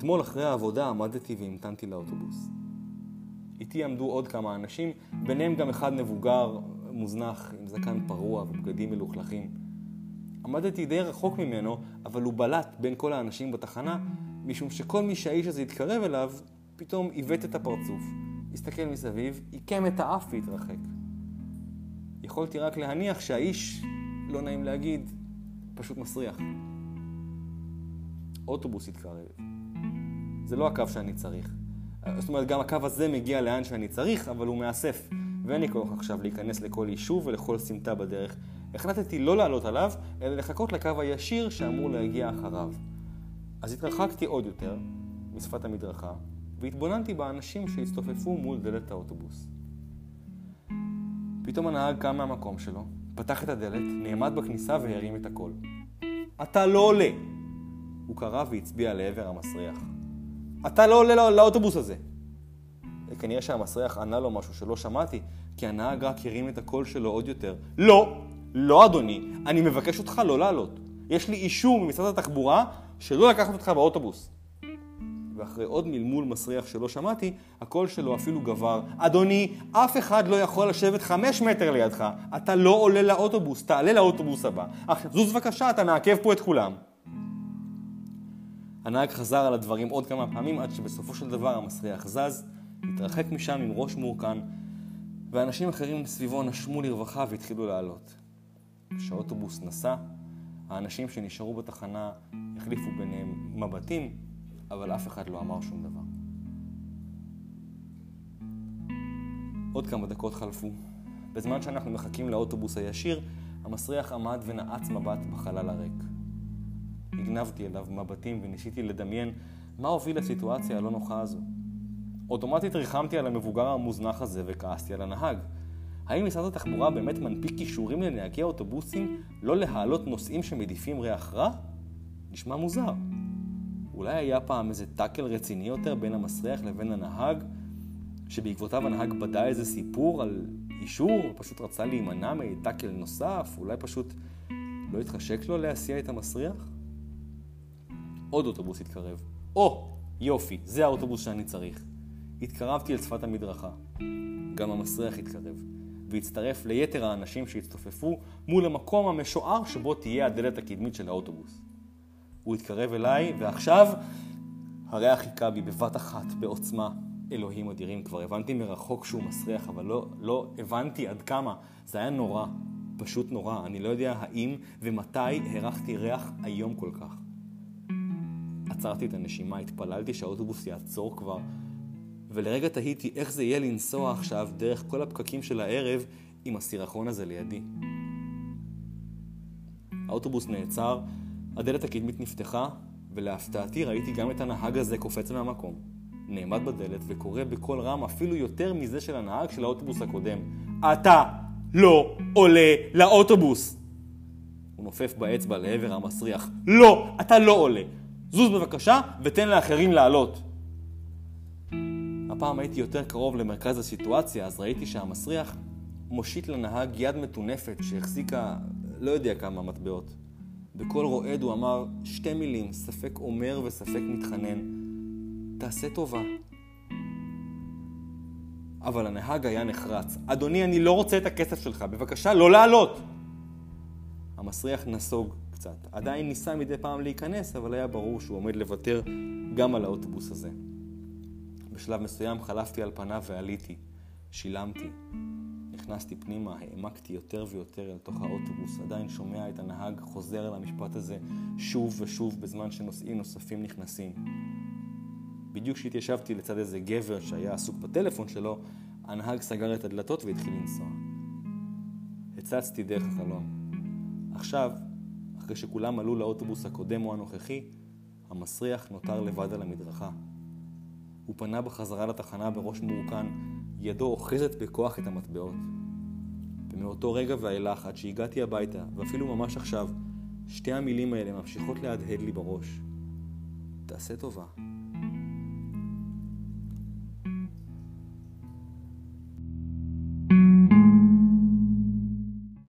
אתמול אחרי העבודה עמדתי והמתנתי לאוטובוס. איתי עמדו עוד כמה אנשים, ביניהם גם אחד מבוגר, מוזנח, עם זקן פרוע ובגדים מלוכלכים. עמדתי די רחוק ממנו, אבל הוא בלט בין כל האנשים בתחנה, משום שכל מי שהאיש הזה התקרב אליו, פתאום עיוות את הפרצוף, הסתכל מסביב, עיקם את האף והתרחק. יכולתי רק להניח שהאיש, לא נעים להגיד, פשוט מסריח. אוטובוס התקרב. זה לא הקו שאני צריך. זאת אומרת, גם הקו הזה מגיע לאן שאני צריך, אבל הוא מאסף. ואין לי כוח עכשיו להיכנס לכל יישוב ולכל סמטה בדרך. החלטתי לא לעלות עליו, אלא לחכות לקו הישיר שאמור להגיע אחריו. אז התרחקתי עוד יותר משפת המדרכה, והתבוננתי באנשים שהצטופפו מול דלת האוטובוס. פתאום הנהג קם מהמקום שלו, פתח את הדלת, נעמד בכניסה והרים את הקול. אתה לא עולה! הוא קרא והצביע לעבר המסריח. אתה לא עולה לא, לאוטובוס הזה! כנראה שהמסריח ענה לו משהו שלא שמעתי, כי הנהג רק הרים את הקול שלו עוד יותר. לא! לא אדוני, אני מבקש אותך לא לעלות. יש לי אישור ממשרד התחבורה שלא לקחת אותך באוטובוס. ואחרי עוד מלמול מסריח שלא שמעתי, הקול שלו אפילו גבר. אדוני, אף אחד לא יכול לשבת חמש מטר לידך. אתה לא עולה לאוטובוס, תעלה לאוטובוס הבא. עכשיו, זוז בבקשה, אתה מעכב פה את כולם. הנהג חזר על הדברים עוד כמה פעמים עד שבסופו של דבר המסריח זז, התרחק משם עם ראש מורכן, ואנשים אחרים סביבו נשמו לרווחה והתחילו לעלות. כשהאוטובוס נסע, האנשים שנשארו בתחנה החליפו ביניהם מבטים, אבל אף אחד לא אמר שום דבר. עוד כמה דקות חלפו. בזמן שאנחנו מחכים לאוטובוס הישיר, המסריח עמד ונעץ מבט בחלל הריק. הגנבתי אליו מבטים וניסיתי לדמיין מה הוביל לסיטואציה הלא נוחה הזו. אוטומטית ריחמתי על המבוגר המוזנח הזה וכעסתי על הנהג. האם משרד התחבורה באמת מנפיק כישורים לנהגי האוטובוסים לא להעלות נוסעים שמדיפים ריח רע? נשמע מוזר. אולי היה פעם איזה טאקל רציני יותר בין המסריח לבין הנהג, שבעקבותיו הנהג בדה איזה סיפור על אישור, או פשוט רצה להימנע מטאקל נוסף, אולי פשוט לא התחשק לו להסיע את המסריח? עוד אוטובוס התקרב. או, יופי, זה האוטובוס שאני צריך. התקרבתי אל שפת המדרכה. גם המסריח התקרב, והצטרף ליתר האנשים שהצטופפו מול המקום המשוער שבו תהיה הדלת הקדמית של האוטובוס. הוא התקרב אליי, ועכשיו הריח חיכה בי בבת אחת, בעוצמה. אלוהים אדירים, כבר הבנתי מרחוק שהוא מסריח, אבל לא, לא הבנתי עד כמה. זה היה נורא, פשוט נורא. אני לא יודע האם ומתי הרחתי ריח איום כל כך. עצרתי את הנשימה, התפללתי שהאוטובוס יעצור כבר, ולרגע תהיתי איך זה יהיה לנסוע עכשיו דרך כל הפקקים של הערב עם הסירחון הזה לידי. האוטובוס נעצר, הדלת הקדמית נפתחה, ולהפתעתי ראיתי גם את הנהג הזה קופץ מהמקום. נעמד בדלת וקורא בקול רם אפילו יותר מזה של הנהג של האוטובוס הקודם. אתה לא עולה לאוטובוס! הוא נופף באצבע לעבר המסריח. לא, אתה לא עולה. זוז בבקשה ותן לאחרים לעלות. הפעם הייתי יותר קרוב למרכז הסיטואציה, אז ראיתי שהמסריח מושיט לנהג יד מטונפת שהחזיקה לא יודע כמה מטבעות. בקול רועד הוא אמר שתי מילים, ספק אומר וספק מתחנן. תעשה טובה. אבל הנהג היה נחרץ. אדוני, אני לא רוצה את הכסף שלך, בבקשה לא לעלות! המסריח נסוג קצת. עדיין ניסה מדי פעם להיכנס, אבל היה ברור שהוא עומד לוותר גם על האוטובוס הזה. בשלב מסוים חלפתי על פניו ועליתי. שילמתי. נכנסתי פנימה, העמקתי יותר ויותר אל תוך האוטובוס, עדיין שומע את הנהג חוזר על המשפט הזה שוב ושוב בזמן שנוסעים נוספים נכנסים. בדיוק כשהתיישבתי לצד איזה גבר שהיה עסוק בטלפון שלו, הנהג סגר את הדלתות והתחיל לנסוע. הצצתי דרך החלון. עכשיו, אחרי שכולם עלו לאוטובוס הקודם או הנוכחי, המסריח נותר לבד על המדרכה. הוא פנה בחזרה לתחנה בראש מורכן, ידו אוחזת בכוח את המטבעות. ומאותו רגע ואילך, עד שהגעתי הביתה, ואפילו ממש עכשיו, שתי המילים האלה ממשיכות להדהד לי בראש. תעשה טובה.